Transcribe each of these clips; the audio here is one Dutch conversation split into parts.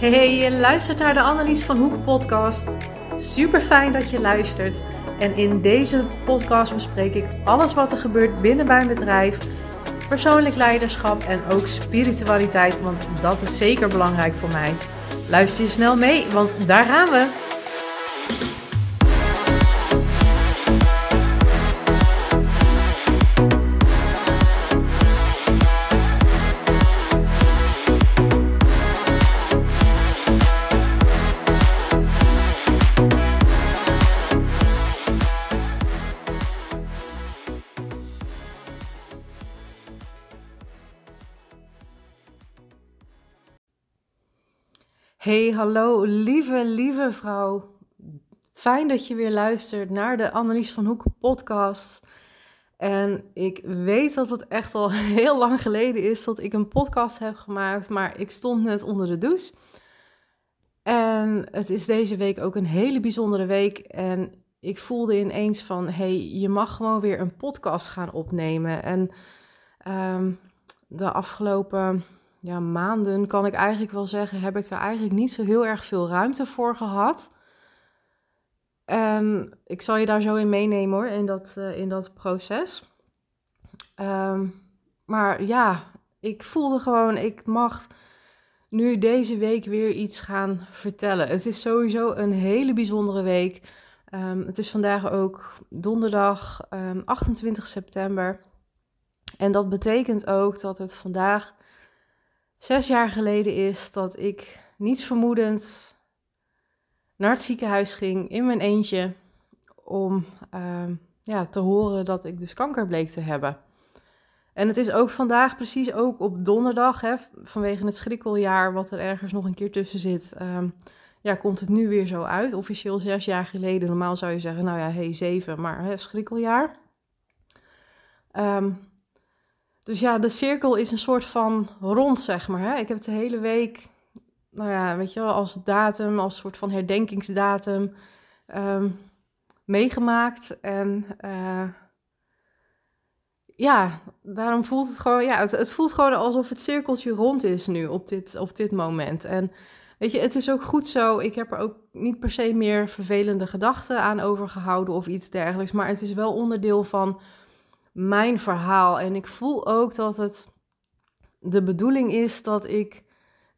Hey, je luistert naar de Annelies van Hoek podcast. Super fijn dat je luistert. En in deze podcast bespreek ik alles wat er gebeurt binnen mijn bedrijf, persoonlijk leiderschap en ook spiritualiteit, want dat is zeker belangrijk voor mij. Luister je snel mee, want daar gaan we. Hallo, lieve, lieve vrouw. Fijn dat je weer luistert naar de Annelies van Hoek podcast. En ik weet dat het echt al heel lang geleden is dat ik een podcast heb gemaakt, maar ik stond net onder de douche. En het is deze week ook een hele bijzondere week. En ik voelde ineens van, hey, je mag gewoon weer een podcast gaan opnemen. En um, de afgelopen ja, maanden, kan ik eigenlijk wel zeggen, heb ik daar eigenlijk niet zo heel erg veel ruimte voor gehad. En ik zal je daar zo in meenemen hoor, in dat, uh, in dat proces. Um, maar ja, ik voelde gewoon, ik mag nu deze week weer iets gaan vertellen. Het is sowieso een hele bijzondere week. Um, het is vandaag ook donderdag um, ehm, 28 september. En dat betekent ook dat het vandaag zes jaar geleden is dat ik niets vermoedend naar het ziekenhuis ging in mijn eentje om uh, ja, te horen dat ik dus kanker bleek te hebben. En het is ook vandaag precies ook op donderdag, hè, vanwege het schrikkeljaar wat er ergens nog een keer tussen zit. Um, ja, komt het nu weer zo uit. Officieel zes jaar geleden. Normaal zou je zeggen, nou ja, hey, zeven, maar hè, schrikkeljaar. Um, dus ja, de cirkel is een soort van rond, zeg maar. Hè? Ik heb het de hele week, nou ja, weet je wel, als datum, als soort van herdenkingsdatum um, meegemaakt. En uh, ja, daarom voelt het gewoon, ja, het, het, voelt gewoon alsof het cirkeltje rond is nu op dit, op dit moment. En weet je, het is ook goed zo. Ik heb er ook niet per se meer vervelende gedachten aan overgehouden of iets dergelijks. Maar het is wel onderdeel van mijn verhaal. En ik voel ook dat het de bedoeling is dat ik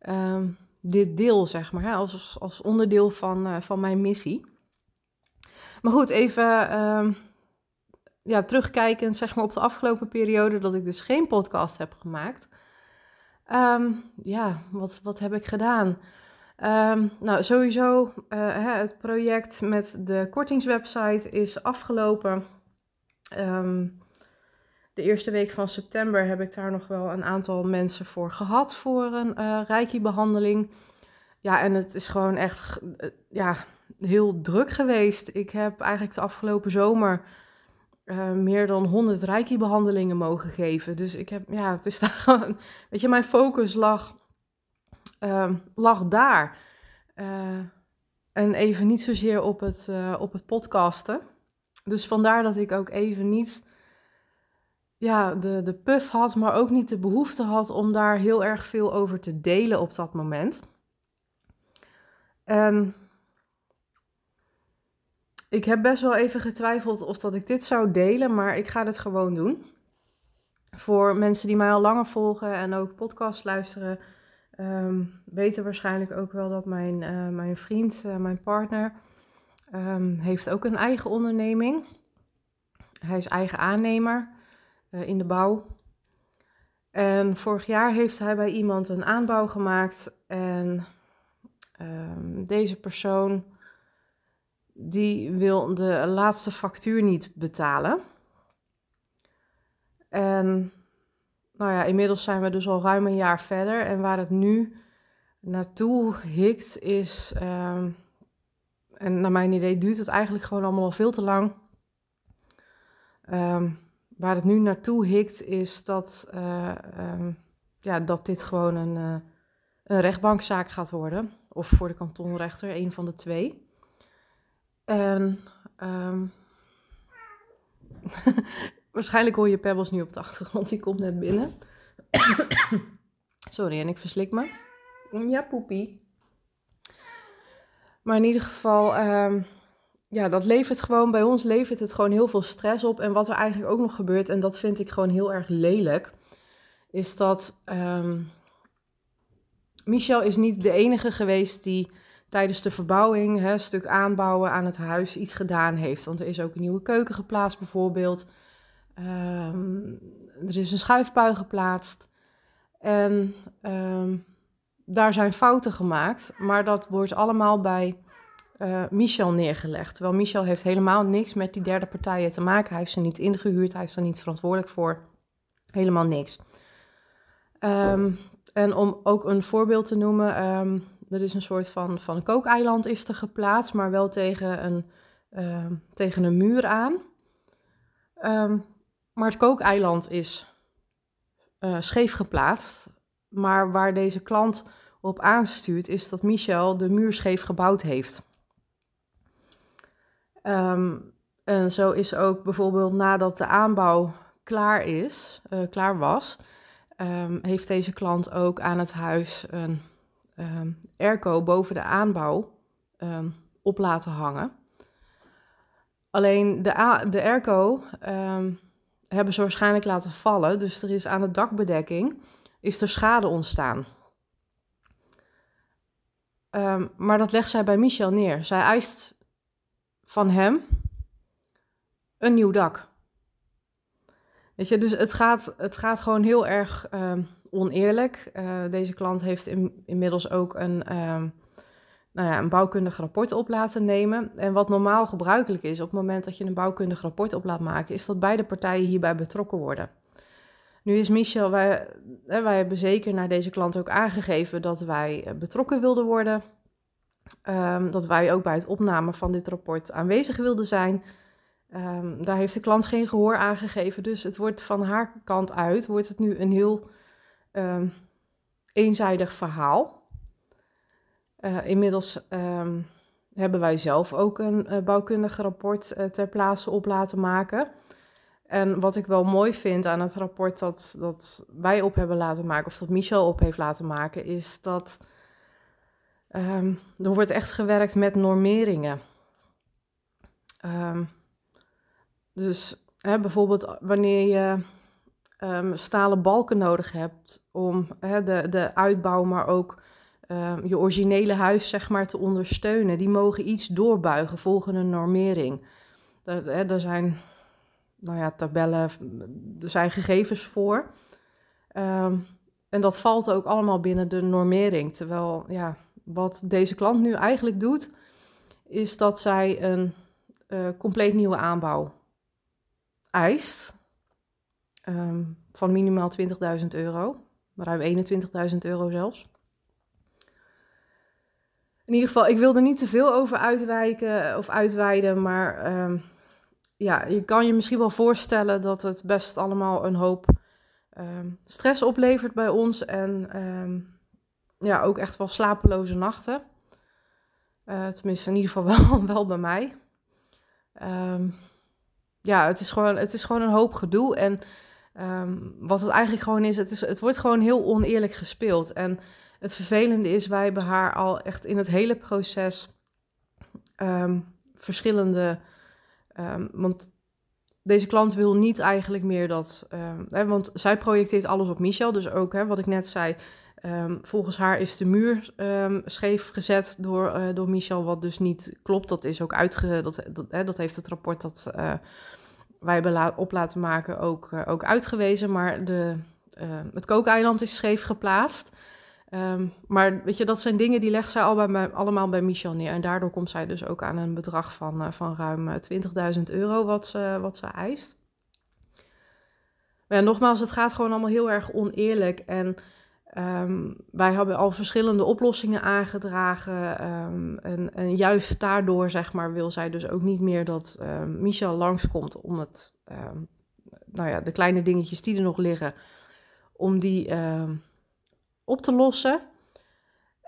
uh, dit deel, zeg maar, als, als onderdeel van, uh, van mijn missie. Maar goed, even uh, ja, terugkijkend zeg maar, op de afgelopen periode dat ik dus geen podcast heb gemaakt. Um, ja, wat, wat heb ik gedaan? Um, nou, sowieso, uh, het project met de kortingswebsite is afgelopen. Um, de eerste week van september heb ik daar nog wel een aantal mensen voor gehad voor een uh, Reiki-behandeling. Ja, en het is gewoon echt uh, ja, heel druk geweest. Ik heb eigenlijk de afgelopen zomer uh, meer dan 100 Reiki-behandelingen mogen geven. Dus ik heb, ja, het is daar gewoon, weet je, mijn focus lag, ehm, lag daar. en even niet zozeer op het, op het podcasten. Dus vandaar dat ik ook even niet ja, de, de puff had, maar ook niet de behoefte had om daar heel erg veel over te delen op dat moment. En ik heb best wel even getwijfeld of dat ik dit zou delen, maar ik ga dit gewoon doen. Voor mensen die mij al langer volgen en ook podcast luisteren, um, weten waarschijnlijk ook wel dat mijn, uh, mijn vriend, uh, mijn partner, um, heeft ook een eigen onderneming. Hij is eigen aannemer. Eh, in de bouw. En vorig jaar heeft hij bij iemand een aanbouw gemaakt en um, deze persoon die wil de laatste factuur niet betalen. En nou ja, inmiddels zijn we dus al ruim een jaar verder en waar het nu naartoe hikt is, um, en naar mijn idee duurt het eigenlijk gewoon allemaal al veel te lang. Um, waar het nu naartoe hikt, is dat, uh, um, ja, dat dit gewoon een, uh, een rechtbankzaak gaat worden. Of voor de kantonrechter, een van de twee. En um, waarschijnlijk hoor je Pebbles nu op de achtergrond, die komt net binnen. Sorry, en ik verslik me. Ja, poepie. Maar in ieder geval, ehm, ja, dat levert gewoon, bij ons levert het gewoon heel veel stress op. En wat er eigenlijk ook nog gebeurt, en dat vind ik gewoon heel erg lelijk, is dat um, Michel is niet de enige geweest die tijdens de verbouwing, hè, stuk aanbouwen aan het huis, iets gedaan heeft. Want er is ook een nieuwe keuken geplaatst bijvoorbeeld. Um, er is een schuifpui geplaatst. En um, daar zijn fouten gemaakt, maar dat wordt allemaal bij uh, Michel neergelegd. Terwijl Michel heeft helemaal niks met die derde partijen te maken. Hij heeft ze niet ingehuurd, hij is er niet verantwoordelijk voor. Helemaal niks. Um, en om ook een voorbeeld te noemen, er is een soort van, van kookeiland is er geplaatst, maar wel tegen een, um, tegen een muur aan. Maar het kookeiland is uh, scheef geplaatst. Maar waar deze klant op aanstuurt, is dat Michel de muur scheef gebouwd heeft. Um, en zo is ook bijvoorbeeld nadat de aanbouw klaar is, uh, klaar was, um, heeft deze klant ook aan het huis een um, airco boven de aanbouw op laten hangen. Alleen de, airco hebben ze waarschijnlijk laten vallen, dus er is aan de dakbedekking is er schade ontstaan. Maar dat legt zij bij Michel neer. Zij eist van hem een nieuw dak. Weet je, dus het gaat, het gaat gewoon heel erg um, oneerlijk. Uh, deze klant heeft in, inmiddels ook een, um, nou ja, een bouwkundig rapport op laten nemen. En wat normaal gebruikelijk is op het moment dat je een bouwkundig rapport op laat maken, is dat beide partijen hierbij betrokken worden. Nu is Michel, wij, wij hebben zeker naar deze klant ook aangegeven dat wij eh, betrokken wilden worden. Um, dat wij ook bij het opnemen van dit rapport aanwezig wilden zijn. Um, daar heeft de klant geen gehoor aan gegeven. Dus het wordt van haar kant uit, wordt het nu een heel um, eenzijdig verhaal. Uh, inmiddels hebben wij zelf ook een uh, bouwkundig rapport uh, ter plaatse op laten maken. En wat ik wel mooi vind aan het rapport dat, dat wij op hebben laten maken, of dat Michel op heeft laten maken, is dat um, er wordt echt gewerkt met normeringen. Um, dus hè, bijvoorbeeld wanneer je um, stalen balken nodig hebt om hè, de, de uitbouw, maar ook je originele huis zeg maar, te ondersteunen, die mogen iets doorbuigen volgens een normering. Er, hè, er zijn nou ja, tabellen, er zijn gegevens voor. En dat valt ook allemaal binnen de normering. Terwijl, ja, wat deze klant nu eigenlijk doet, is dat zij een uh, compleet nieuwe aanbouw eist. Um, van minimaal 20.000 euro, ruim 21.000 euro zelfs. In ieder geval, ik wil er niet te veel over uitwijken of uitweiden, maar um, ja, je kan je misschien wel voorstellen dat het best allemaal een hoop um, stress oplevert bij ons. En ja, ook echt wel slapeloze nachten. Uh, tenminste, in ieder geval wel, bij mij. Um, ja, het is, gewoon, het is gewoon een hoop gedoe. En wat het eigenlijk gewoon is het, is, het wordt gewoon heel oneerlijk gespeeld. En het vervelende is, wij hebben haar al echt in het hele proces verschillende Um, want deze klant wil niet eigenlijk meer dat. Hè, want zij projecteert alles op Michel. Dus ook hè, wat ik net zei. Um, volgens haar is de muur scheef gezet door, uh, door Michel. Wat dus niet klopt. Dat is ook uitge. Dat, dat, hè, dat heeft het rapport dat uh, wij hebben op laten maken ook, uh, ook uitgewezen. Maar de, het kookeiland is scheef geplaatst. Maar weet je, dat zijn dingen die legt zij al bij allemaal bij Michel neer. En daardoor komt zij dus ook aan een bedrag van, van ruim 20.000 eh, euro wat ze, wat ze eist. Maar nogmaals, het gaat gewoon allemaal heel erg oneerlijk. En um, wij hebben al verschillende oplossingen aangedragen. Um, en, en, juist daardoor, zeg maar, wil zij dus ook niet meer dat Michel langskomt om het, nou ja, de kleine dingetjes die er nog liggen, om die op te lossen.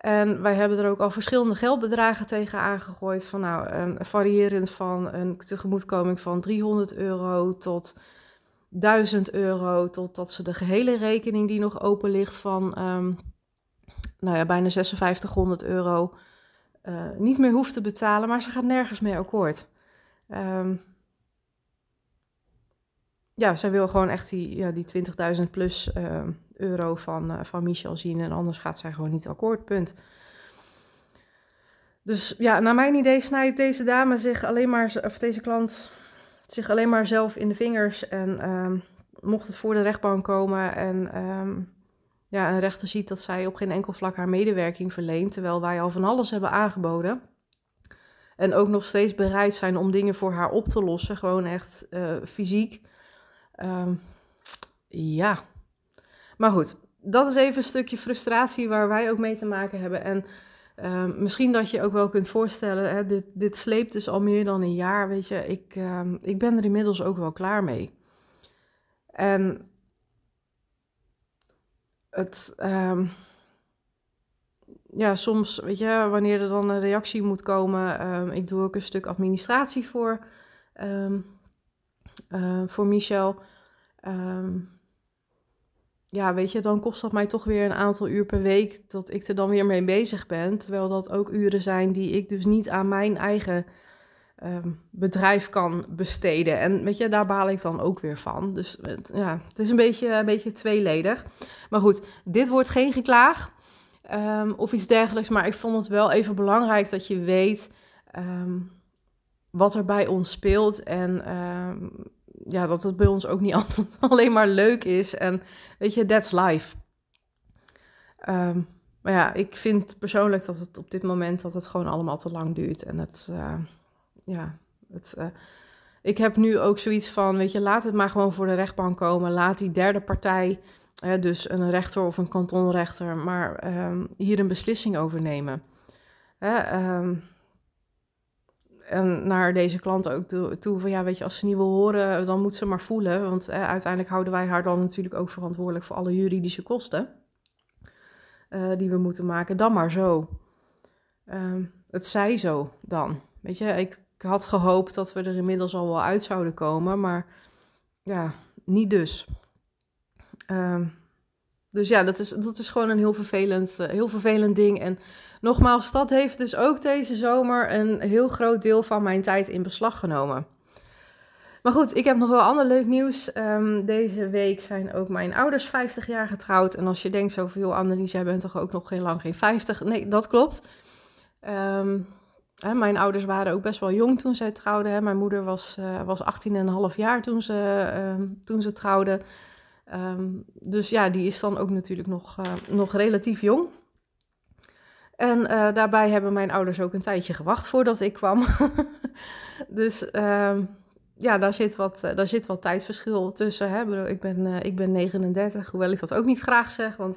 En wij hebben er ook al verschillende geldbedragen tegen aangegooid. Van nou, um, variërend van een tegemoetkoming van 300 euro tot 1000 euro. Totdat ze de gehele rekening die nog open ligt van um, nou ja, bijna 5600 euro eh, niet meer hoeft te betalen, maar ze gaat nergens mee akkoord. Um, ja, zij wil gewoon echt die, ja, die 20.000 plus uh, euro van, uh, van Michel zien. En anders gaat zij gewoon niet akkoord, punt. Dus ja, naar mijn idee snijdt deze dame zich alleen maar, of deze klant zich alleen maar zelf in de vingers. En um, mocht het voor de rechtbank komen en um, ja, een rechter ziet dat zij op geen enkel vlak haar medewerking verleent, terwijl wij al van alles hebben aangeboden. En ook nog steeds bereid zijn om dingen voor haar op te lossen, gewoon echt uh, fysiek. Um, ja. Maar goed, dat is even een stukje frustratie waar wij ook mee te maken hebben. En um, misschien dat je ook wel kunt voorstellen, hè, dit, dit sleept dus al meer dan een jaar, weet je. Ik, um, ik ben er inmiddels ook wel klaar mee. En het, um, ja, soms, weet je, wanneer er dan een reactie moet komen, ik doe ook een stuk administratie voor, uh, voor Michel. Ja, weet je, dan kost dat mij toch weer een aantal uur per week dat ik er dan weer mee bezig ben. Terwijl dat ook uren zijn die ik dus niet aan mijn eigen um, bedrijf kan besteden. En weet je, daar baal ik dan ook weer van. Dus ja, het is een beetje, een beetje tweeledig. Maar goed, dit wordt geen geklaag um, of iets dergelijks. Maar ik vond het wel even belangrijk dat je weet um, wat er bij ons speelt. En ja, dat het bij ons ook niet altijd alleen maar leuk is. En weet je, that's life. maar ja, ik vind persoonlijk dat het op dit moment dat het gewoon allemaal te lang duurt. En het, uh, ja, het, uh, ik heb nu ook zoiets van, weet je, laat het maar gewoon voor de rechtbank komen. Laat die derde partij, dus een rechter of een kantonrechter, maar um, hier een beslissing over nemen. Um, en naar deze klant ook toe, van, ja, weet je, als ze niet wil horen, dan moet ze maar voelen. Want uh, uiteindelijk houden wij haar dan natuurlijk ook verantwoordelijk voor alle juridische kosten die we moeten maken. Dan maar zo. Um, het zij zo dan. Weet je, ik had gehoopt dat we er inmiddels al wel uit zouden komen, maar ja, niet dus. Um, dus ja, dat is, dat is gewoon een heel vervelend, uh, heel vervelend ding. En nogmaals, dat heeft dus ook deze zomer een heel groot deel van mijn tijd in beslag genomen. Maar goed, ik heb nog wel ander leuk nieuws. Um, deze week zijn ook mijn ouders 50 jaar getrouwd. En als je denkt zo veel, Annelies, jij bent toch ook nog geen lang geen 50? Nee, dat klopt. Um, Hè, mijn ouders waren ook best wel jong toen zij trouwden. Hè. Mijn moeder was, uh, was 18,5 jaar toen ze, uh, toen ze trouwden. Um, dus ja, die is dan ook natuurlijk nog, uh, nog relatief jong. En daarbij hebben mijn ouders ook een tijdje gewacht voordat ik kwam. dus ehm, ja, daar zit, wat, daar zit wat tijdsverschil tussen. Hè. Ik, ben, ik ben 39, hoewel ik dat ook niet graag zeg. Want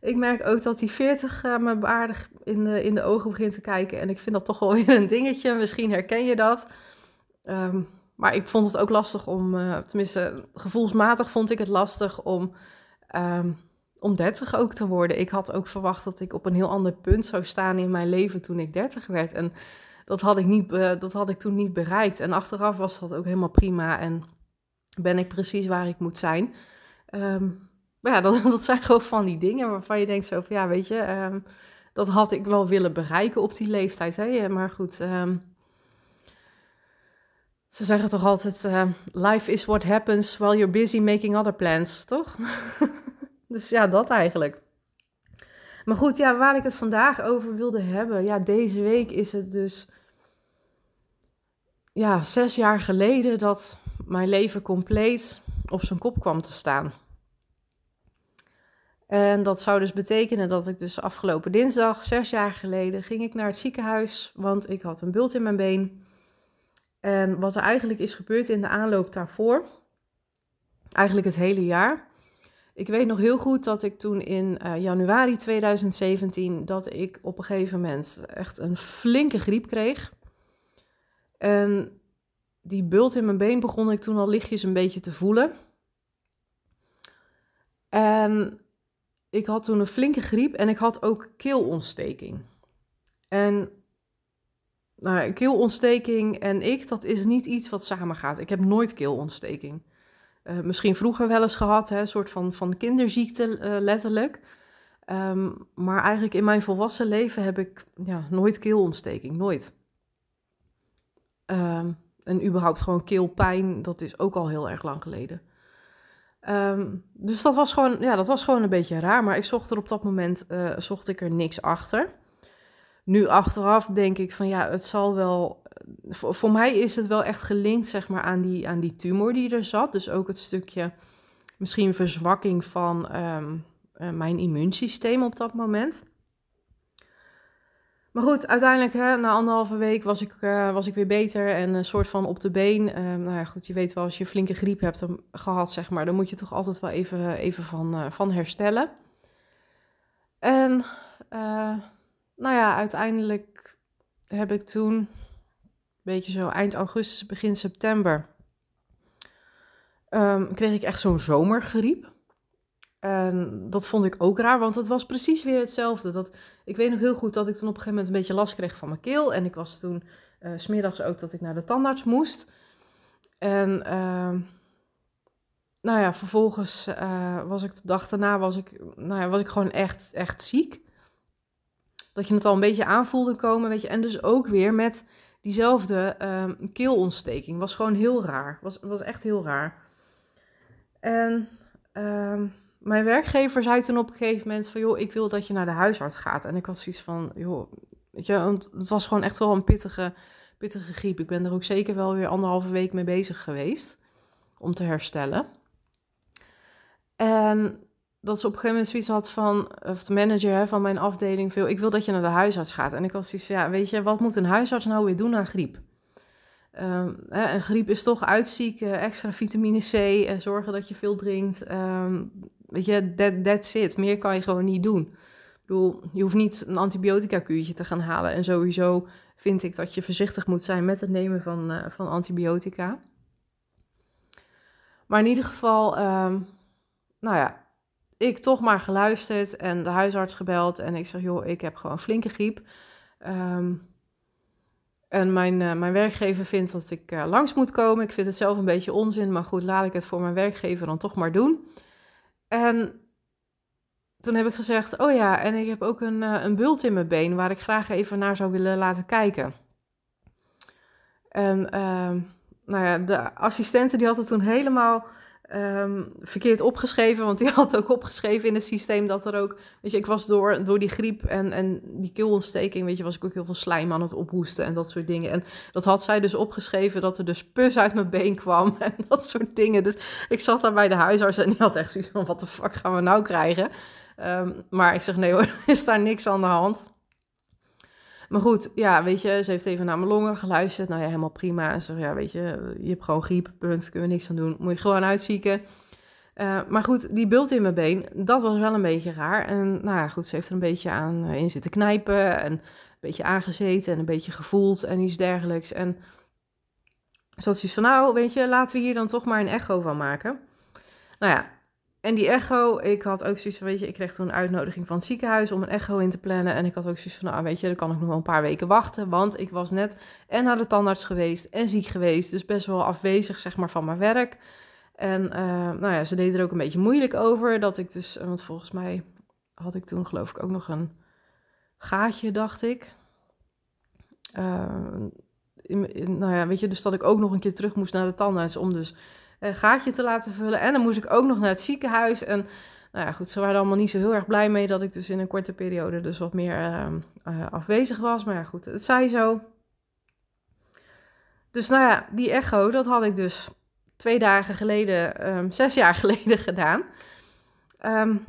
ik merk ook dat die 40 uh, me aardig in de, in de ogen begint te kijken. En ik vind dat toch wel weer een dingetje. Misschien herken je dat. Um, maar ik vond het ook lastig om, uh, tenminste gevoelsmatig vond ik het lastig om, um, om 30 ook te worden. Ik had ook verwacht dat ik op een heel ander punt zou staan in mijn leven toen ik 30 werd. En dat had ik, niet, dat had ik toen niet bereikt. En achteraf was dat ook helemaal prima en ben ik precies waar ik moet zijn. Um, maar ja, dat, dat zijn gewoon van die dingen waarvan je denkt zo van, ja, weet je, um, dat had ik wel willen bereiken op die leeftijd. Hè? Maar goed, ze zeggen toch altijd, uh, life is what happens while you're busy making other plans, toch? dus ja, dat eigenlijk. Maar goed, ja, waar ik het vandaag over wilde hebben, ja, deze week is het dus, ja, zes jaar geleden dat mijn leven compleet op zijn kop kwam te staan. En dat zou dus betekenen dat ik dus afgelopen dinsdag, zes jaar geleden, ging ik naar het ziekenhuis, want ik had een bult in mijn been. En wat er eigenlijk is gebeurd in de aanloop daarvoor, eigenlijk het hele jaar. Ik weet nog heel goed dat ik toen in uh, januari 2017, dat ik op een gegeven moment echt een flinke griep kreeg. En die bult in mijn been begon ik toen al lichtjes een beetje te voelen. En ik had toen een flinke griep en ik had ook keelontsteking. En nou, keelontsteking en ik, dat is niet iets wat samengaat. Ik heb nooit keelontsteking. Uh, misschien vroeger wel eens gehad, hè, een soort van, van kinderziekte uh, letterlijk. Ehm, maar eigenlijk in mijn volwassen leven heb ik ja, nooit keelontsteking, nooit. Ehm, en überhaupt gewoon keelpijn, dat is ook al heel erg lang geleden. Ehm, dus dat was, gewoon, ja, dat was gewoon een beetje raar. Maar ik zocht er op dat moment uh, zocht ik er niks achter. Nu achteraf denk ik van ja, het zal wel. Voor, voor, mij is het wel echt gelinkt zeg maar, aan, die, aan die tumor die er zat. Dus ook het stukje misschien verzwakking van um, uh, mijn immuunsysteem op dat moment. Maar goed, uiteindelijk hè, na anderhalve week was ik, uh, was ik weer beter en een soort van op de been. Uh, nou ja, goed, je weet wel, als je flinke griep hebt gehad, zeg maar, dan moet je toch altijd wel even, even van, van herstellen. En nou ja, uiteindelijk heb ik toen, een beetje zo eind augustus, begin september, um, kreeg ik echt zo'n zomergriep. En dat vond ik ook raar, want het was precies weer hetzelfde. Dat, ik weet nog heel goed dat ik toen op een gegeven moment een beetje last kreeg van mijn keel. En ik was toen uh, smiddags ook dat ik naar de tandarts moest. En uh, nou ja, vervolgens uh, was ik de dag daarna was ik, nou ja, was ik gewoon echt, echt ziek. Dat je het al een beetje aanvoelde komen, weet je. En dus ook weer met diezelfde um, keelontsteking. Was gewoon heel raar. Was, was echt heel raar. En... Um, mijn werkgever zei toen op een gegeven moment van, joh, ik wil dat je naar de huisarts gaat. En ik had zoiets van, joh, weet je, het was gewoon echt wel een pittige, pittige griep. Ik ben er ook zeker wel weer anderhalve week mee bezig geweest om te herstellen. En dat ze op een gegeven moment zoiets had van, of de manager van mijn afdeling, veel, ik wil dat je naar de huisarts gaat. En ik had zoiets ja, weet je, wat moet een huisarts nou weer doen aan griep? Um, hè, een griep is toch uitzieken, extra vitamine C, uh, zorgen dat je veel drinkt. Um, Weet je, that, that's it. Meer kan je gewoon niet doen. Ik bedoel, je hoeft niet een antibiotica-kuurtje te gaan halen. En sowieso vind ik dat je voorzichtig moet zijn met het nemen van, uh, van antibiotica. Maar in ieder geval, um, nou ja, ik toch maar geluisterd en de huisarts gebeld. En ik zeg, joh, ik heb gewoon flinke griep. Um, en mijn, uh, mijn werkgever vindt dat ik uh, langs moet komen. Ik vind het zelf een beetje onzin, maar goed, laat ik het voor mijn werkgever dan toch maar doen. En toen heb ik gezegd, oh ja, en ik heb ook een, uh, een bult in mijn been waar ik graag even naar zou willen laten kijken. En uh, nou ja, de assistente die had het toen helemaal um, verkeerd opgeschreven. Want die had ook opgeschreven in het systeem dat er ook... Weet je, ik was door, door die griep en, en die keelontsteking... weet je, was ik ook heel veel slijm aan het ophoesten en dat soort dingen. En dat had zij dus opgeschreven dat er dus pus uit mijn been kwam en dat soort dingen. Dus ik zat daar bij de huisarts en die had echt zoiets van... wat de fuck gaan we nou krijgen? Um, maar ik zeg, nee hoor, is daar niks aan de hand. Maar goed, ja, weet je, ze heeft even naar mijn longen geluisterd. Nou ja, helemaal prima. En ze ja, weet je, je hebt gewoon griep, punt, kunnen we niks aan doen. Moet je gewoon uitzieken. Uh, maar goed, die bult in mijn been, dat was wel een beetje raar. En nou ja, goed, ze heeft er een beetje aan uh, in zitten knijpen. En een beetje aangezeten en een beetje gevoeld en iets dergelijks. En ze had zoiets van, nou, weet je, laten we hier dan toch maar een echo van maken. Nou ja, en die echo, ik had ook zoiets van, weet je, ik kreeg toen een uitnodiging van het ziekenhuis om een echo in te plannen. En ik had ook zoiets van, nou weet je, dan kan ik nog wel een paar weken wachten. Want ik was net en naar de tandarts geweest en ziek geweest. Dus best wel afwezig, zeg maar, van mijn werk. En uh, nou ja, ze deden er ook een beetje moeilijk over. Dat ik dus, want volgens mij had ik toen geloof ik ook nog een gaatje, dacht ik. Uh, in, nou ja, weet je, dus dat ik ook nog een keer terug moest naar de tandarts om dus gaatje te laten vullen. En dan moest ik ook nog naar het ziekenhuis. En nou ja, goed, ze waren allemaal niet zo heel erg blij mee dat ik dus in een korte periode dus wat meer uh, uh, afwezig was. Maar ja, goed, het zij zo. Dus nou ja, die echo, dat had ik dus twee dagen geleden, um, zes jaar geleden gedaan. Um,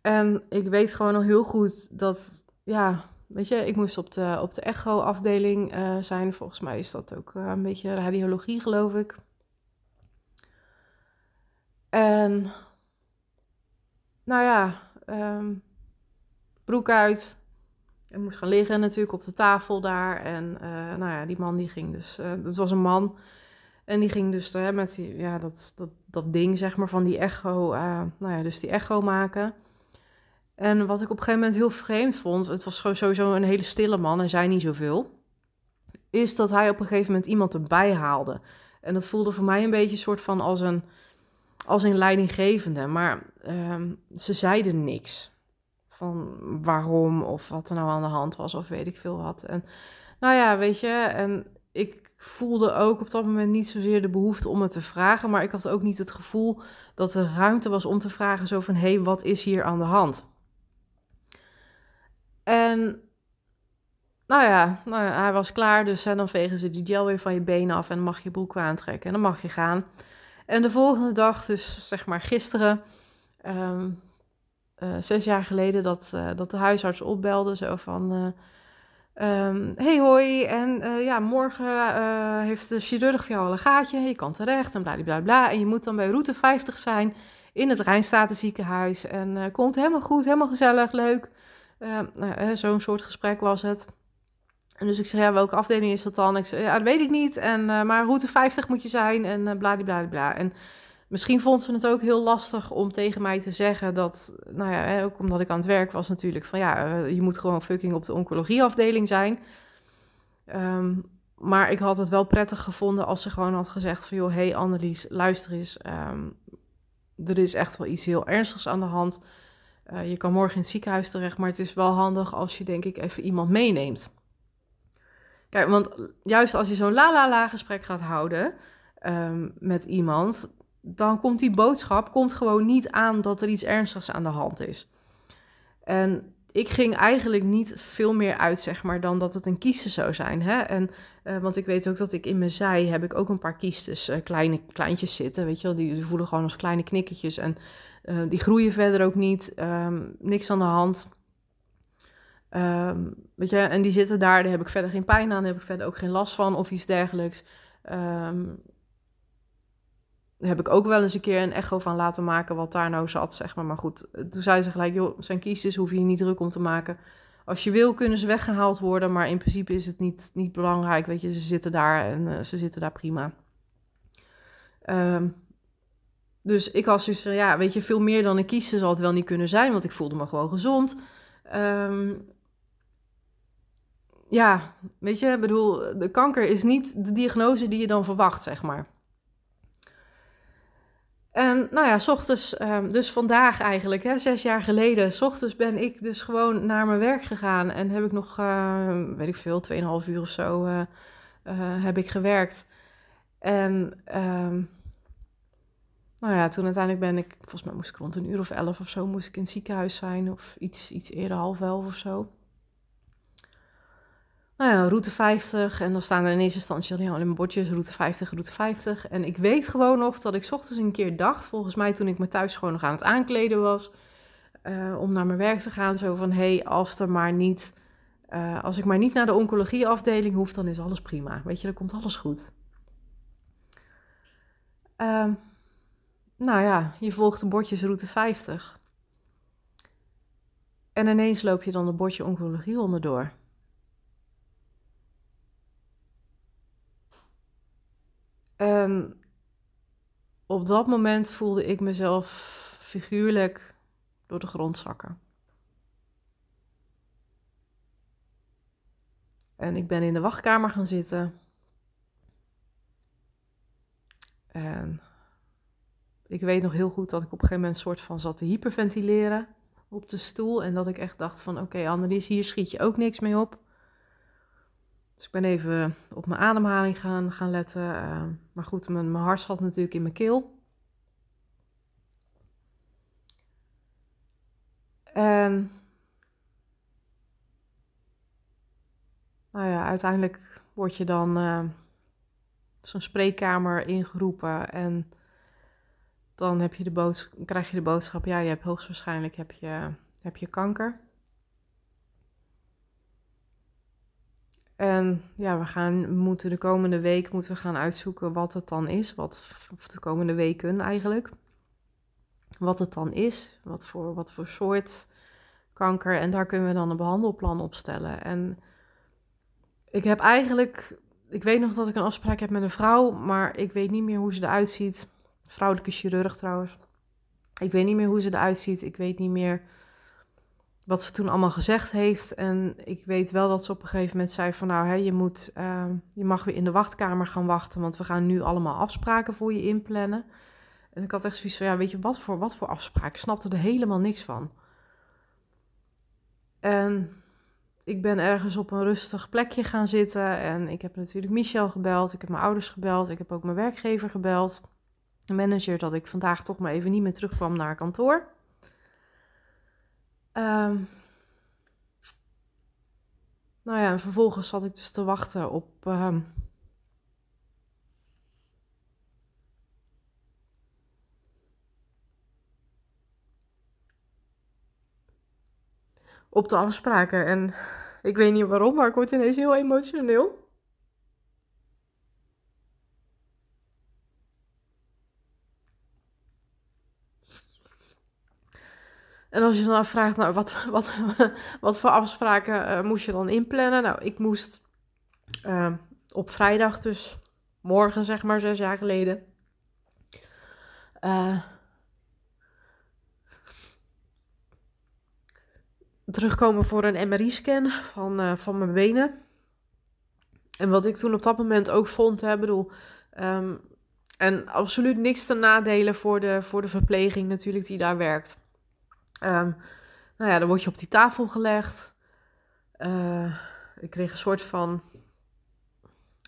en ik weet gewoon al heel goed dat, ja, weet je, ik moest op de, op de echo-afdeling uh, zijn. Volgens mij is dat ook een beetje radiologie, geloof ik. En nou ja, um, broek uit. En moest gaan liggen natuurlijk op de tafel daar. En uh, nou ja, die man die ging dus, uh, dat was een man. En die ging dus uh, met die, ja, dat, dat, dat ding zeg maar van die echo, nou ja, dus die echo maken. En wat ik op een gegeven moment heel vreemd vond, het was sowieso een hele stille man en zei niet zoveel, is dat hij op een gegeven moment iemand erbij haalde. En dat voelde voor mij een beetje een soort van als een, als in leidinggevende. Maar ehm, ze zeiden niks van waarom of wat er nou aan de hand was of weet ik veel wat. En nou ja, weet je, en ik voelde ook op dat moment niet zozeer de behoefte om het te vragen, maar ik had ook niet het gevoel dat er ruimte was om te vragen zo van hé, wat is hier aan de hand? En nou ja, nou hij was klaar, dus dan vegen ze die gel weer van je benen af en dan mag je broek aantrekken en dan mag je gaan. En de volgende dag, dus zeg maar gisteren, ehm, eh, zes jaar geleden, dat, uh, dat de huisarts opbelde, zo van... Uh, hey hoi, en ja, morgen heeft de chirurg voor jou al een gaatje, je kan terecht en bla bla En je moet dan bij route 50 zijn in het Rijnstatenziekenhuis. En komt helemaal goed, helemaal gezellig, leuk. Nou, Zo'n soort gesprek was het. En dus ik zeg, ja, welke afdeling is dat dan? Ik zeg, ja, dat weet ik niet. En, maar route 50 moet je zijn en uh, bla. En Misschien vond ze het ook heel lastig om tegen mij te zeggen dat, nou ja, ook omdat ik aan het werk was natuurlijk, van ja, eh, je moet gewoon fucking op de oncologieafdeling zijn. Um, maar ik had het wel prettig gevonden als ze gewoon had gezegd van, joh, hey Annelies, luister eens, um, er is echt wel iets heel ernstigs aan de hand. Uh, je kan morgen in het ziekenhuis terecht, maar het is wel handig als je denk ik even iemand meeneemt. Kijk, want juist als je zo'n la-la-la gesprek gaat houden um, met iemand, dan komt die boodschap komt gewoon niet aan dat er iets ernstigs aan de hand is. En ik ging eigenlijk niet veel meer uit, zeg maar, dan dat het een kieste zou zijn. Hè? En, uh, want ik weet ook dat ik in mijn zij heb ik ook een paar kiestes, uh, kleine kleintjes zitten, weet je wel. Die, voelen gewoon als kleine knikketjes en uh, die groeien verder ook niet. Um, niks aan de hand. Um, weet je, en die zitten daar, daar heb ik verder geen pijn aan, daar heb ik verder ook geen last van of iets dergelijks. Um, heb ik ook wel eens een keer een echo van laten maken wat daar nou zat, zeg maar. Maar goed, toen zei ze gelijk, joh, zijn kiesjes hoef je niet druk om te maken. Als je wil, kunnen ze weggehaald worden, maar in principe is het niet, niet belangrijk. Weet je, ze zitten daar en uh, ze zitten daar prima. Um, dus ik had van, ja, weet je, veel meer dan een kiezen zal het wel niet kunnen zijn, want ik voelde me gewoon gezond. Um, ja, weet je, bedoel, de kanker is niet de diagnose die je dan verwacht, zeg maar. En nou ja, s ochtends, um, dus vandaag eigenlijk, hè, zes jaar geleden, s ochtends ben ik dus gewoon naar mijn werk gegaan. En heb ik nog, uh, weet ik veel, 2,5 uur of zo uh, uh, heb ik gewerkt. En um, nou ja, toen uiteindelijk ben ik, volgens mij moest ik rond een uur of elf of zo, moest ik in het ziekenhuis zijn. Of iets, iets eerder, half elf of zo nou ja, route 50. En dan staan er in eerste instantie al in bordjes route 50, route 50. En ik weet gewoon nog dat ik ochtends een keer dacht, volgens mij toen ik me thuis gewoon nog aan het aankleden was, uh, om naar mijn werk te gaan, zo van, hé, hey, als er maar niet, uh, als ik maar niet naar de oncologieafdeling hoef, dan is alles prima. Weet je, dan komt alles goed. Uh, nou ja, je volgt de bordjes route 50. En ineens loop je dan het bordje oncologie onderdoor. En op dat moment voelde ik mezelf figuurlijk door de grond zakken. En ik ben in de wachtkamer gaan zitten. En ik weet nog heel goed dat ik op een gegeven moment soort van zat te hyperventileren op de stoel. En dat ik echt dacht van, oké okay, Annelies, hier schiet je ook niks mee op. Dus ik ben even op mijn ademhaling gaan, gaan letten. Uh, maar goed, mijn, mijn hart zat natuurlijk in mijn keel. En nou ja, uiteindelijk word je dan uh, zo'n spreekkamer ingeroepen en dan heb je de krijg je de boodschap, ja, je hebt hoogstwaarschijnlijk heb je, heb je kanker. En ja, we gaan, moeten de komende week moeten we gaan uitzoeken wat het dan is. Wat, of de komende weken eigenlijk. Wat het dan is. Wat voor, wat voor soort kanker. En daar kunnen we dan een behandelplan op stellen. En ik heb eigenlijk. Ik weet nog dat ik een afspraak heb met een vrouw. Maar ik weet niet meer hoe ze eruit ziet. Vrouwelijke chirurg trouwens. Ik weet niet meer hoe ze eruit ziet. Ik weet niet meer wat ze toen allemaal gezegd heeft. En ik weet wel dat ze op een gegeven moment zei van nou, hè, je, moet, uh, je mag weer in de wachtkamer gaan wachten, want we gaan nu allemaal afspraken voor je inplannen. En ik had echt zoiets van, ja, weet je, wat voor, wat voor afspraak? Ik snapte er helemaal niks van. En ik ben ergens op een rustig plekje gaan zitten. En ik heb natuurlijk Michel gebeld. Ik heb mijn ouders gebeld. Ik heb ook mijn werkgever gebeld. De manager dat ik vandaag toch maar even niet meer terugkwam naar kantoor. Um, nou ja, en vervolgens zat ik dus te wachten op. Uh, op de afspraken. En ik weet niet waarom, maar ik word ineens heel emotioneel. En als je dan afvraagt, nou, wat, wat, wat voor afspraken uh, moest je dan inplannen? Nou, ik moest uh, op vrijdag, dus morgen zeg maar, zes jaar geleden, uh, terugkomen voor een MRI-scan van, van mijn benen. En wat ik toen op dat moment ook vond, hè, bedoel, um, en absoluut niks te nadelen voor de, voor de verpleging natuurlijk die daar werkt. Um, nou ja, dan word je op die tafel gelegd. Uh, ik kreeg een soort van.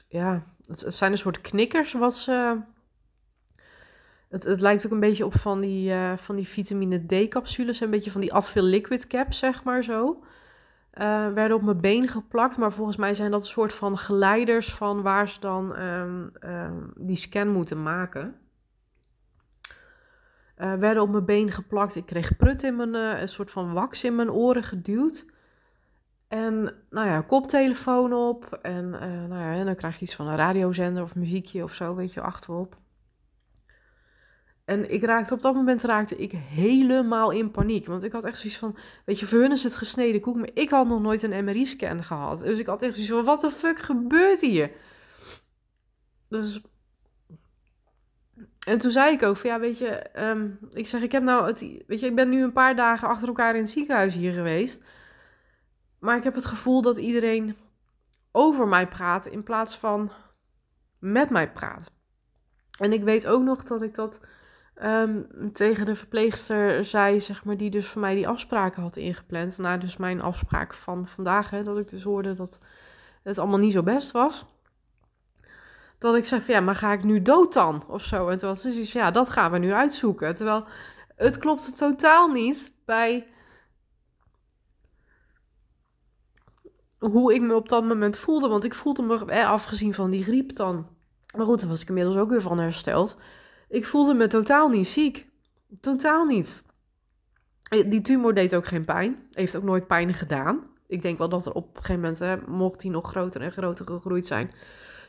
Ja, het, zijn een soort knikkers wat ze. Het, het lijkt ook een beetje op van die, uh, van die vitamine D-capsules. Een beetje van die Advil Liquid Caps, zeg maar zo. Uh, werden op mijn been geplakt. Maar volgens mij zijn dat een soort van geleiders van waar ze dan um, um, die scan moeten maken. Uh, werden op mijn been geplakt. Ik kreeg prut in mijn, uh, een soort van wax in mijn oren geduwd. En nou ja, koptelefoon op. En, uh, nou ja, en dan krijg je iets van een radiozender of muziekje of zo, weet je, achterop. En ik raakte op dat moment raakte ik helemaal in paniek. Want ik had echt zoiets van, weet je, voor hun is het gesneden koek, maar ik had nog nooit een MRI-scan gehad. Dus ik had echt zoiets van, wat de fuck gebeurt hier? Dus en toen zei ik ook van ja, weet je, um, ik zeg, ik heb nou, het, weet je, ik ben nu een paar dagen achter elkaar in het ziekenhuis hier geweest. Maar ik heb het gevoel dat iedereen over mij praat in plaats van met mij praat. En ik weet ook nog dat ik dat um, tegen de verpleegster zei, zeg maar, die dus voor mij die afspraken had ingepland. Na dus mijn afspraak van vandaag, hè, dat ik dus hoorde dat het allemaal niet zo best was dat ik zeg van ja, maar ga ik nu dood dan? Of zo. En toen was zoiets van ja, dat gaan we nu uitzoeken. Terwijl het klopte totaal niet bij hoe ik me op dat moment voelde. Want ik voelde me, afgezien van die griep dan. Maar goed, daar was ik inmiddels ook weer van hersteld. Ik voelde me totaal niet ziek. Totaal niet. Eh, die tumor deed ook geen pijn. Heeft ook nooit pijn gedaan. Ik denk wel dat er op een gegeven moment, mocht hij nog groter en groter gegroeid zijn,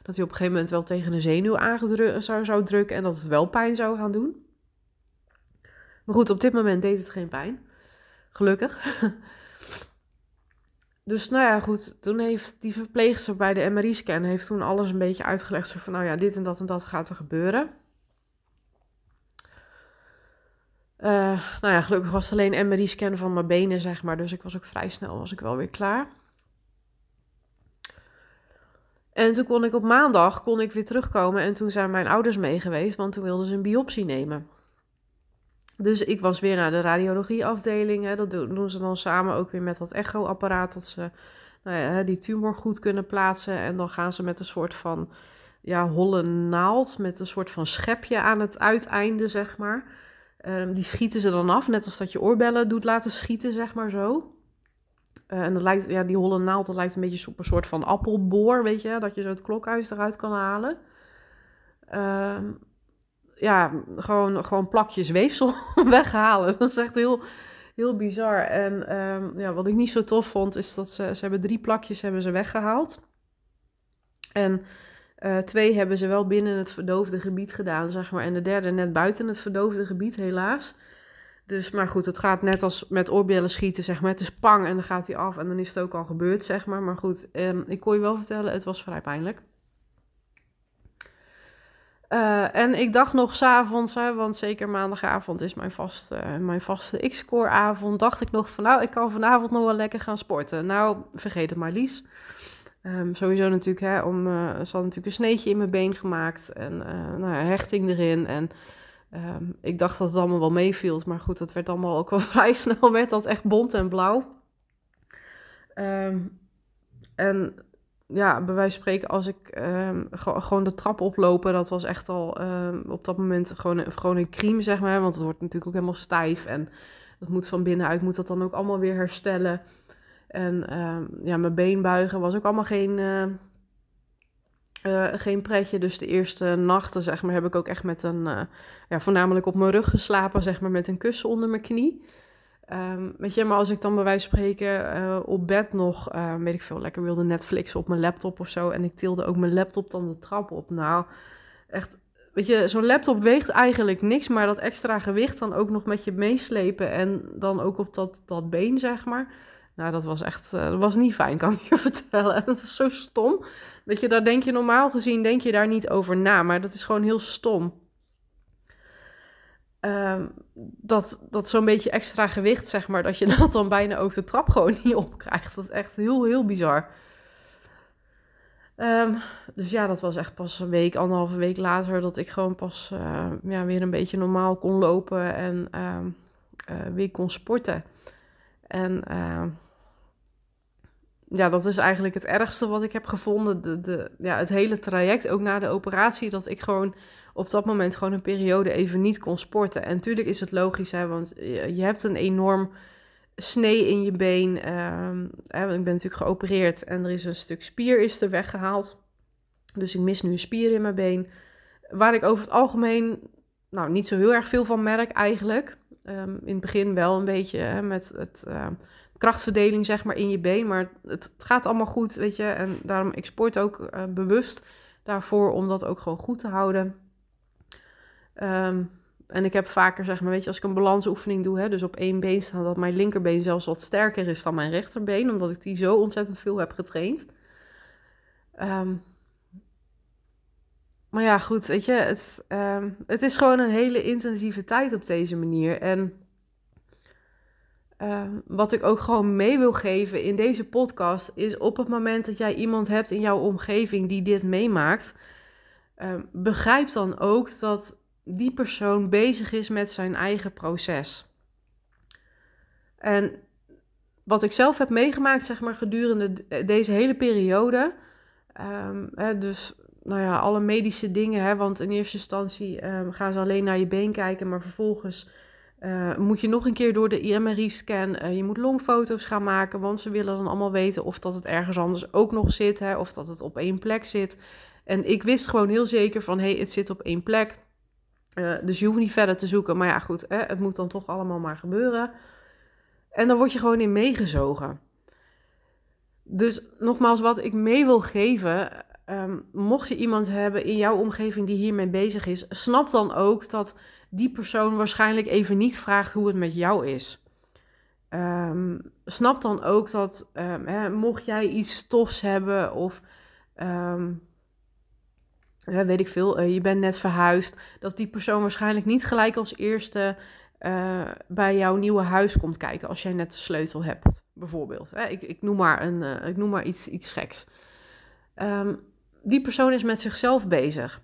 dat hij op een gegeven moment wel tegen een zenuw aangedrukt zou, zou drukken en dat het wel pijn zou gaan doen. Maar goed, op dit moment deed het geen pijn. Gelukkig. Dus nou ja, goed. Toen heeft die verpleegster bij de MRI-scan heeft toen alles een beetje uitgelegd. Zo van, nou ja, dit en dat en dat gaat er gebeuren. Uh, nou ja, gelukkig was het alleen MRI-scan van mijn benen, zeg maar. Dus ik was ook vrij snel, was ik wel weer klaar. En toen kon ik op maandag kon ik weer terugkomen en toen zijn mijn ouders mee geweest, want toen wilden ze een biopsie nemen. Dus ik was weer naar de radiologieafdeling. Hè. Dat doen ze dan samen ook weer met dat echoapparaat. Dat ze nou ja, die tumor goed kunnen plaatsen. En dan gaan ze met een soort van ja, holle naald. Met een soort van schepje aan het uiteinde, zeg maar. Um, die schieten ze dan af. Net als dat je oorbellen doet laten schieten, zeg maar zo. Uh, en dat lijkt, ja, die holle naald, dat lijkt een beetje op een soort van appelboor, weet je, dat je zo het klokhuis eruit kan halen. Uh, ja, gewoon, gewoon plakjes weefsel weghalen. Dat is echt heel, heel bizar. En um, ja, wat ik niet zo tof vond, is dat ze, ze hebben drie plakjes hebben ze weggehaald. En uh, twee hebben ze wel binnen het verdoofde gebied gedaan, zeg maar. En de derde net buiten het verdoofde gebied, helaas. Dus, maar goed, het gaat net als met oorbellen schieten, zeg maar. Het is pang en dan gaat hij af en dan is het ook al gebeurd, zeg maar. Maar goed, um, ik kon je wel vertellen, het was vrij pijnlijk. Uh, en ik dacht nog s'avonds, want zeker maandagavond is mijn, vast, uh, mijn vaste X-core avond, dacht ik nog van nou, ik kan vanavond nog wel lekker gaan sporten. Nou, vergeet het maar Lies. Um, sowieso natuurlijk, hè, om, uh, ze had natuurlijk een sneetje in mijn been gemaakt en nou hechting erin en Ehm, ik dacht dat het allemaal wel meeviel, maar goed, dat werd allemaal ook wel vrij snel, werd dat echt bont en blauw. Ehm, en ja, bij wijze van spreken, als ik ehm, gewoon de trap oplopen, dat was echt al op dat moment gewoon, gewoon een crime, zeg maar. Want het wordt natuurlijk ook helemaal stijf en dat moet van binnenuit, moet dat dan ook allemaal weer herstellen. En ja, mijn been buigen was ook allemaal geen, geen pretje. Dus de eerste nachten, zeg maar, heb ik ook echt met een, uh, ja, voornamelijk op mijn rug geslapen, zeg maar, met een kussen onder mijn knie. Um, weet je, maar als ik dan bij wijze van spreken uh, op bed nog, weet ik veel, lekker wilde Netflix op mijn laptop of zo. En ik tilde ook mijn laptop dan de trap op. Nou, echt, weet je, zo'n laptop weegt eigenlijk niks, maar dat extra gewicht dan ook nog met je meeslepen en dan ook op dat, dat been, zeg maar. Nou, dat was echt, dat was niet fijn, kan ik je vertellen. Dat was zo stom. Weet je, daar denk je normaal gezien denk je daar niet over na, maar dat is gewoon heel stom. Um, dat dat zo'n beetje extra gewicht, zeg maar, dat je dat dan bijna ook de trap gewoon niet opkrijgt. Dat is echt heel, heel bizar. Um, dus ja, dat was echt pas een week, anderhalve week later, dat ik gewoon pas uh, ja, weer een beetje normaal kon lopen en uh, uh, weer kon sporten. En ja, dat is eigenlijk het ergste wat ik heb gevonden. De, de, ja, het hele traject, ook na de operatie, dat ik gewoon op dat moment gewoon een periode even niet kon sporten. En natuurlijk is het logisch, hè, want je, hebt een enorm snee in je been. Uh, ik ben natuurlijk geopereerd en er is een stuk spier is er weggehaald. Dus ik mis nu een spier in mijn been. Waar ik over het algemeen nou, niet zo heel erg veel van merk eigenlijk. Um, in het begin wel een beetje hè, met het, uh, krachtverdeling zeg maar in je been. Maar het, gaat allemaal goed, weet je. En daarom, ik sport ook uh, bewust daarvoor om dat ook gewoon goed te houden. Um, en ik heb vaker, zeg maar, weet je, als ik een balansoefening doe, hè, dus op één been staan, dat mijn linkerbeen zelfs wat sterker is dan mijn rechterbeen, omdat ik die zo ontzettend veel heb getraind. Um, maar ja, goed, weet je, het, um, het is gewoon een hele intensieve tijd op deze manier. En uh, wat ik ook gewoon mee wil geven in deze podcast is op het moment dat jij iemand hebt in jouw omgeving die dit meemaakt, uh, begrijp dan ook dat die persoon bezig is met zijn eigen proces. En wat ik zelf heb meegemaakt, zeg maar, gedurende deze hele periode, um, hè, dus nou ja, alle medische dingen, hè, want in eerste instantie gaan ze alleen naar je been kijken, maar vervolgens uh, moet je nog een keer door de IMRI-scan. Eh, je moet longfoto's gaan maken, want ze willen dan allemaal weten of dat het ergens anders ook nog zit, hè, of dat het op één plek zit. En ik wist gewoon heel zeker van, hé, hey, het zit op één plek. Uh, dus je hoeft niet verder te zoeken. Maar ja, goed, hè, het moet dan toch allemaal maar gebeuren. En dan word je gewoon in meegezogen. Dus nogmaals, wat ik mee wil geven, um, mocht je iemand hebben in jouw omgeving die hiermee bezig is, snap dan ook dat die persoon waarschijnlijk even niet vraagt hoe het met jou is. Um, snap dan ook dat um, hè, mocht jij iets stofs hebben of um, weet ik veel, uh, je bent net verhuisd, dat die persoon waarschijnlijk niet gelijk als eerste uh, bij jouw nieuwe huis komt kijken als jij net de sleutel hebt, bijvoorbeeld. Ik, ik, noem maar, een, uh, ik noem maar iets, iets geks. Die persoon is met zichzelf bezig.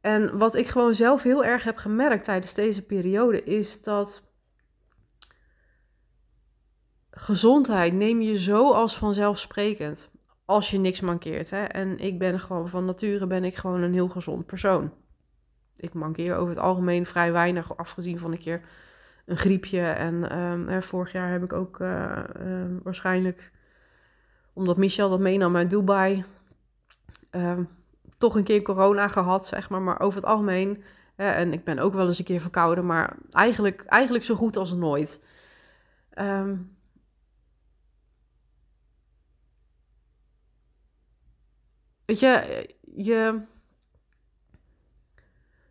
En wat ik gewoon zelf heel erg heb gemerkt tijdens deze periode is dat gezondheid neem je zo als vanzelfsprekend als je niks mankeert. Hè? En ik ben gewoon van nature ben ik gewoon een heel gezond persoon. Ik mankeer over het algemeen vrij weinig, afgezien van een keer een griepje. En um, vorig jaar heb ik ook uh, uh, waarschijnlijk, omdat Michel dat meenam uit Dubai, uh, toch een keer corona gehad, zeg maar. Maar over het algemeen, en ik ben ook wel eens een keer verkouden, maar eigenlijk, eigenlijk zo goed als nooit. Um, weet je, je.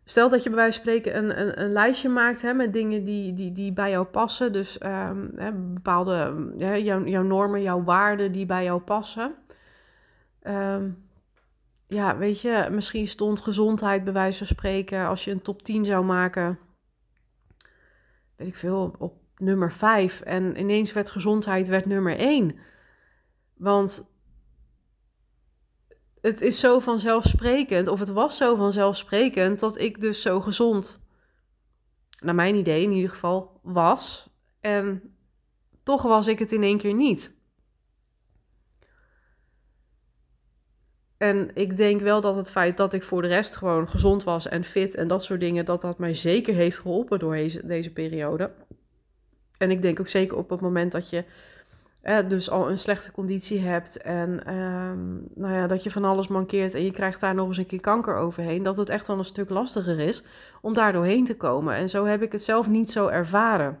Stel dat je bij wijze van spreken een, een, een lijstje maakt hè, met dingen die, die, die bij jou passen. Dus um, hè, bepaalde ja, jouw, jouw normen, jouw waarden die bij jou passen. Um, ja, weet je, misschien stond gezondheid bij wijze van spreken, als je een top 10 zou maken, weet ik veel, op nummer 5. En ineens werd gezondheid werd nummer 1. Want het is zo vanzelfsprekend, of het was zo vanzelfsprekend, dat ik dus zo gezond naar mijn idee in ieder geval, was. En toch was ik het in één keer niet. En ik denk wel dat het feit dat ik voor de rest gewoon gezond was en fit en dat soort dingen, dat dat mij zeker heeft geholpen door deze, deze periode. En ik denk ook zeker op het moment dat je dus al een slechte conditie hebt en ehm, nou ja, dat je van alles mankeert en je krijgt daar nog eens een keer kanker overheen, dat het echt wel een stuk lastiger is om daar doorheen te komen. En zo heb ik het zelf niet zo ervaren.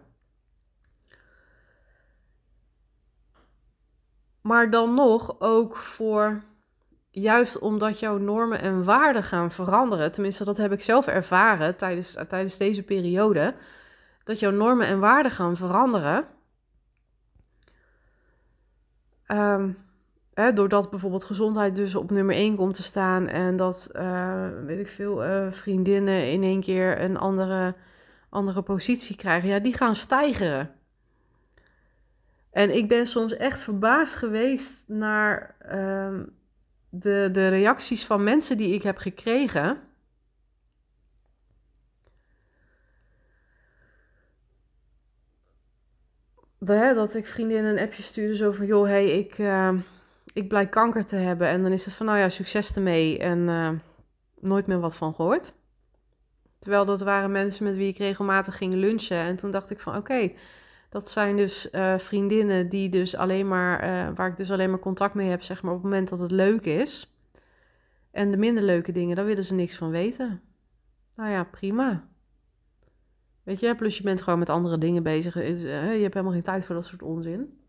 Maar dan nog ook voor juist omdat jouw normen en waarden gaan veranderen, tenminste dat heb ik zelf ervaren tijdens, tijdens deze periode, dat jouw normen en waarden gaan veranderen. Um, hè, doordat bijvoorbeeld gezondheid dus op nummer 1 komt te staan en dat, uh, weet ik veel, uh, vriendinnen in één keer een andere, andere positie krijgen, ja, die gaan stijgeren. En ik ben soms echt verbaasd geweest naar um, de, de reacties van mensen die ik heb gekregen. Dat ik vriendinnen een appje stuurde zo van... joh, hey, ik, uh, ik blijk kanker te hebben. En dan is het van, nou ja, succes ermee. En uh, nooit meer wat van gehoord. Terwijl dat waren mensen met wie ik regelmatig ging lunchen. En toen dacht ik van, oké... dat zijn dus uh, vriendinnen die dus alleen maar, uh, waar ik dus alleen maar contact mee heb, zeg maar, op het moment dat het leuk is. En de minder leuke dingen, daar willen ze niks van weten. Nou ja, prima. Weet je, plus je bent gewoon met andere dingen bezig. Uh, je hebt helemaal geen tijd voor dat soort onzin.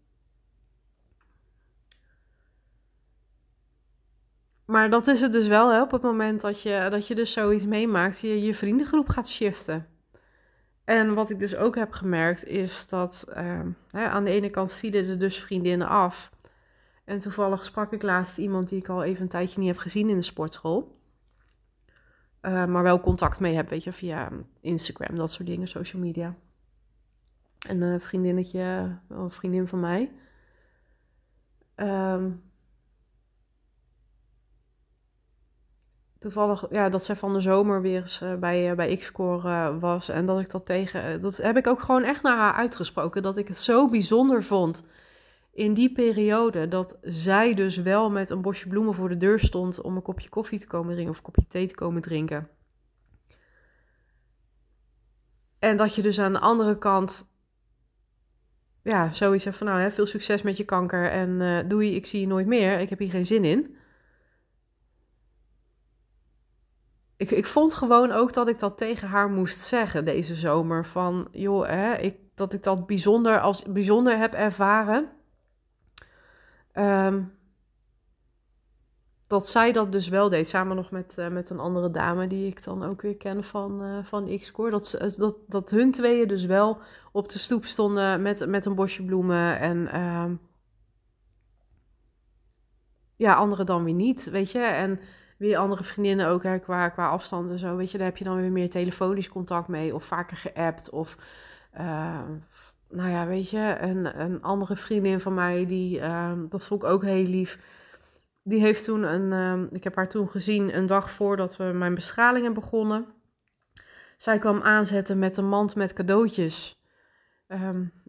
Maar dat is het dus wel, hè, op het moment dat je, dat je dus zoiets meemaakt, je je vriendengroep gaat shiften. En wat ik dus ook heb gemerkt is dat hè, aan de ene kant vielen er dus vriendinnen af. En toevallig sprak ik laatst iemand die ik al even een tijdje niet heb gezien in de sportschool. Uh, maar wel contact mee heb, weet je, via Instagram, dat soort dingen, social media. Een uh, vriendinnetje, een vriendin van mij. Um, toevallig ja, dat zij van de zomer weer eens uh, bij, uh, bij X-Core uh, was. En dat ik dat tegen. Dat heb ik ook gewoon echt naar haar uitgesproken. Dat ik het zo bijzonder vond in die periode. Dat zij dus wel met een bosje bloemen voor de deur stond om een kopje koffie te komen drinken of een kopje thee te komen drinken. En dat je dus aan de andere kant. Ja, zoiets van nou, hè, veel succes met je kanker en doei, ik zie je nooit meer. Ik heb hier geen zin in. Ik, ik vond gewoon ook dat ik dat tegen haar moest zeggen deze zomer. Van, joh, hè, ik, dat ik dat bijzonder als bijzonder heb ervaren. Um, dat zij dat dus wel deed, samen nog met, uh, met een andere dame die ik dan ook weer ken van, uh, van X-Core. Dat, dat, dat hun tweeën dus wel op de stoep stonden met, met een bosje bloemen en... Um, ja, anderen dan weer niet, weet je. En weer andere vriendinnen ook qua, qua afstand en zo. Weet je, daar heb je dan weer meer telefonisch contact mee of vaker geappt. Of uh, nou ja, weet je, een, een andere vriendin van mij, die, uh, dat vond ik ook heel lief. Die heeft toen een, uh, ik heb haar toen gezien een dag voordat we mijn bestralingen begonnen. Zij kwam aanzetten met een mand met cadeautjes.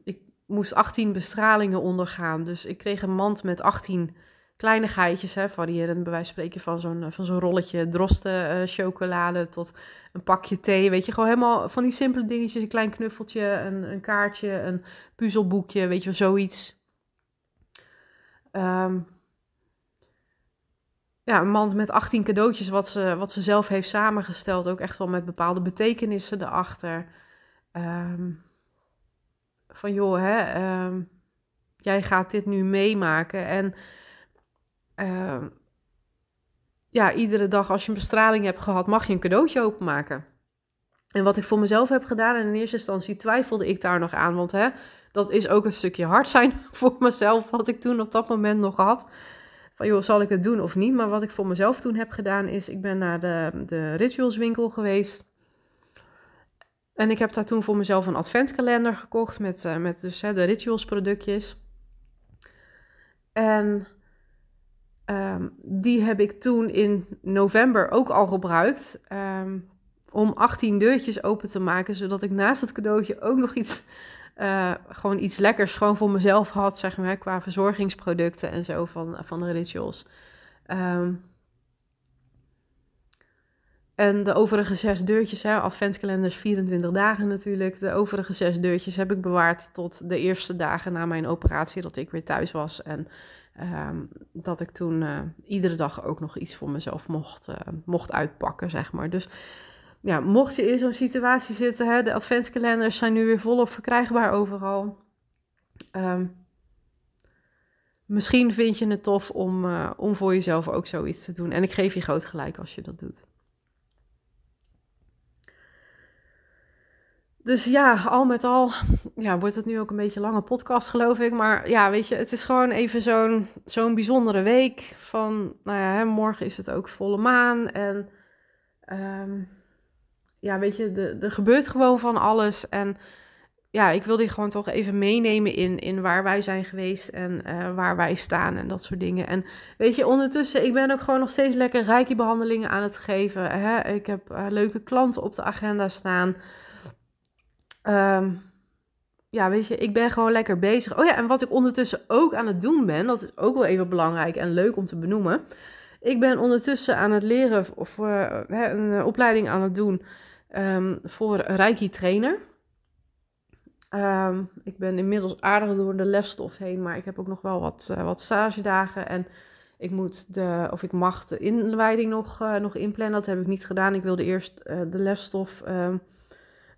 Ik moest 18 bestralingen ondergaan, dus ik kreeg een mand met 18 kleinigheidjes, hè, variërend bij wijze van spreken van zo'n, van zo'n rolletje drosten uh, chocolade tot een pakje thee, weet je, gewoon helemaal van die simpele dingetjes, een klein knuffeltje, een, een kaartje, een puzzelboekje, weet je, zoiets. Um, ja, een mand met 18 cadeautjes wat ze, wat ze zelf heeft samengesteld, ook echt wel met bepaalde betekenissen erachter. Um, van joh, hè, um, jij gaat dit nu meemaken en uh, ja, iedere dag als je een bestraling hebt gehad, mag je een cadeautje openmaken. En wat ik voor mezelf heb gedaan, en in eerste instantie twijfelde ik daar nog aan, want hè, dat is ook een stukje hard zijn voor mezelf, wat ik toen op dat moment nog had. Van joh, zal ik het doen of niet? Maar wat ik voor mezelf toen heb gedaan, is ik ben naar de, de ritualswinkel geweest. En ik heb daar toen voor mezelf een adventkalender gekocht met, uh, met dus, hè, de rituals productjes. En Um, die heb ik toen in november ook al gebruikt. Um, om 18 deurtjes open te maken, zodat ik naast het cadeautje ook nog iets, uh, gewoon iets lekkers gewoon voor mezelf had, zeg maar, qua verzorgingsproducten en zo van, van de rituals. Um, en de overige zes deurtjes, hè, adventskalenders 24 dagen natuurlijk. De overige zes deurtjes heb ik bewaard tot de eerste dagen na mijn operatie, dat ik weer thuis was. En ehm, dat ik toen uh, iedere dag ook nog iets voor mezelf mocht, uh, mocht uitpakken, zeg maar. Dus ja, mocht je in zo'n situatie zitten, hè, de adventskalenders zijn nu weer volop verkrijgbaar overal. Um, misschien vind je het tof om, uh, om voor jezelf ook zoiets te doen. En ik geef je groot gelijk als je dat doet. Dus ja, al met al ja, wordt het nu ook een beetje een lange podcast, geloof ik. Maar ja, weet je, het is gewoon even zo'n zo'n bijzondere week. Van, nou ja, hè, morgen is het ook volle maan. En um, ja, weet je, er gebeurt gewoon van alles. En ja, ik wil die gewoon toch even meenemen in, in waar wij zijn geweest en uh, waar wij staan en dat soort dingen. En weet je, ondertussen, ik ben ook gewoon nog steeds lekker reiki-behandelingen aan het geven. Hè? Ik heb uh, leuke klanten op de agenda staan. Um, ja, weet je, ik ben gewoon lekker bezig. Oh ja, en wat ik ondertussen ook aan het doen ben, dat is ook wel even belangrijk en leuk om te benoemen. Ik ben ondertussen aan het leren of uh, een opleiding aan het doen um, voor Reiki trainer. Um, ik ben inmiddels aardig door de lesstof heen, maar ik heb ook nog wel wat, uh, wat stagedagen. En ik moet de, of ik mag de inleiding nog, nog inplannen. Dat heb ik niet gedaan. Ik wilde eerst de lesstof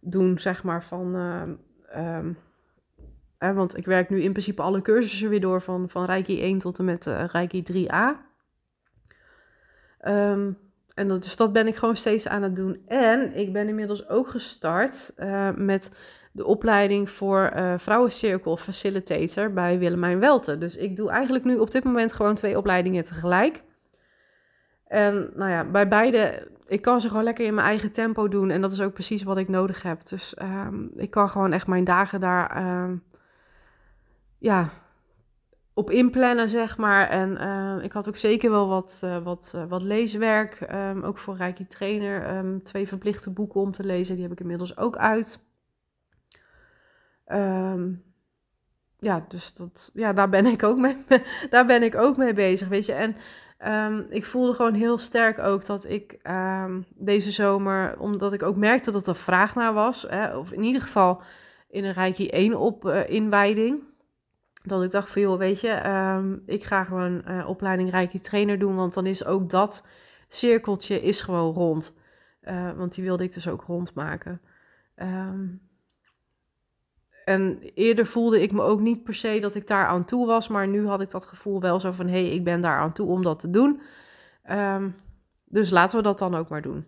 doen, zeg maar, van... Um, want ik werk nu in principe alle cursussen weer door van, van Reiki 1 tot en met uh, Reiki 3a. Um, en dat, dus dat ben ik gewoon steeds aan het doen. En ik ben inmiddels ook gestart uh, met de opleiding voor uh, vrouwencirkel facilitator bij Willemijn Welten. Dus ik doe eigenlijk nu op dit moment gewoon twee opleidingen tegelijk. En nou ja, bij beide ik kan ze gewoon lekker in mijn eigen tempo doen. En dat is ook precies wat ik nodig heb. Dus um, ik kan gewoon echt mijn dagen daar um, ja, op inplannen, zeg maar. En uh, ik had ook zeker wel wat, uh, wat, uh, wat leeswerk. Ook voor Reiki Trainer. twee verplichte boeken om te lezen. Die heb ik inmiddels ook uit. ja, dus dat, ja, daar, ben ik ook mee, daar ben ik ook mee bezig, weet je. En Um, ik voelde gewoon heel sterk ook dat ik um, deze zomer, omdat ik ook merkte dat er vraag naar was, hè, of in ieder geval in een Reiki 1 op uh, inwijding, dat ik dacht van weet je, um, ik ga gewoon uh, opleiding Reiki trainer doen, want dan is ook dat cirkeltje is gewoon rond. Uh, want die wilde ik dus ook rondmaken. Um, en eerder voelde ik me ook niet per se dat ik daar aan toe was, maar nu had ik dat gevoel wel zo van hé, hey, ik ben daar aan toe om dat te doen. Um, dus laten we dat dan ook maar doen.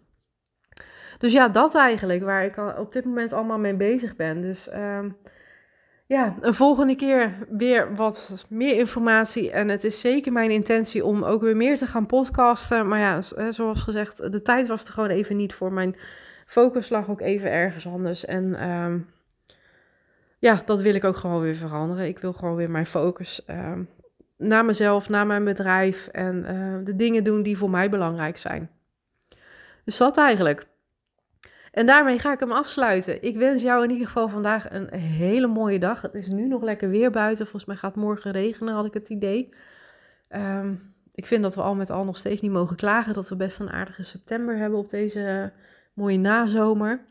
Dus ja, dat eigenlijk waar ik op dit moment allemaal mee bezig ben. Dus um, ja, een volgende keer weer wat meer informatie. En het is zeker mijn intentie om ook weer meer te gaan podcasten. Maar ja, zoals gezegd, de tijd was er gewoon even niet voor. Mijn focus lag ook even ergens anders. En um, ja, dat wil ik ook gewoon weer veranderen. Ik wil gewoon weer mijn focus uh, naar mezelf, naar mijn bedrijf en uh, de dingen doen die voor mij belangrijk zijn. Dus dat eigenlijk. En daarmee ga ik hem afsluiten. Ik wens jou in ieder geval vandaag een hele mooie dag. Het is nu nog lekker weer buiten. Volgens mij gaat morgen regenen, had ik het idee. Um, ik vind dat we al met al nog steeds niet mogen klagen. Dat we best een aardige september hebben op deze mooie nazomer.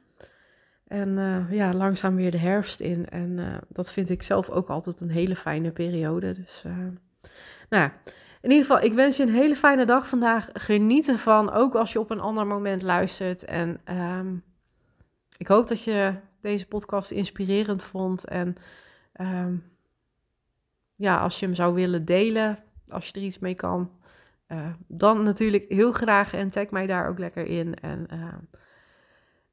En uh, ja, langzaam weer de herfst in. En uh, dat vind ik zelf ook altijd een hele fijne periode. Dus uh, nou ja, in ieder geval, ik wens je een hele fijne dag vandaag. Geniet ervan, ook als je op een ander moment luistert. En um, ik hoop dat je deze podcast inspirerend vond. En um, ja, als je hem zou willen delen, als je er iets mee kan, dan natuurlijk heel graag. En tag mij daar ook lekker in. En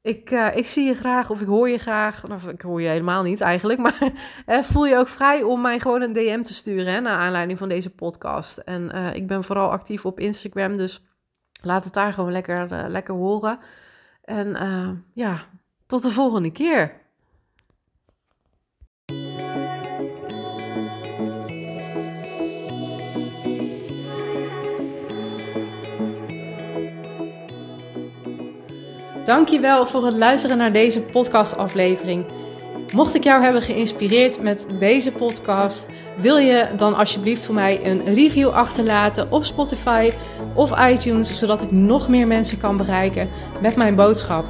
ik, uh, ik zie je graag of ik hoor je graag. Nou, ik hoor je helemaal niet eigenlijk. Maar uh, voel je ook vrij om mij gewoon een DM te sturen. Hè, naar aanleiding van deze podcast. En uh, ik ben vooral actief op Instagram. Dus laat het daar gewoon lekker, lekker horen. En ja, tot de volgende keer. Dankjewel voor het luisteren naar deze podcastaflevering. Mocht ik jou hebben geïnspireerd met deze podcast, wil je dan alsjeblieft voor mij een review achterlaten op Spotify of iTunes, zodat ik nog meer mensen kan bereiken met mijn boodschap.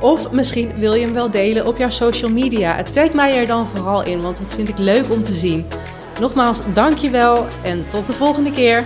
Of misschien wil je hem wel delen op jouw social media. Tag mij er dan vooral in, want dat vind ik leuk om te zien. Nogmaals, dankjewel en tot de volgende keer.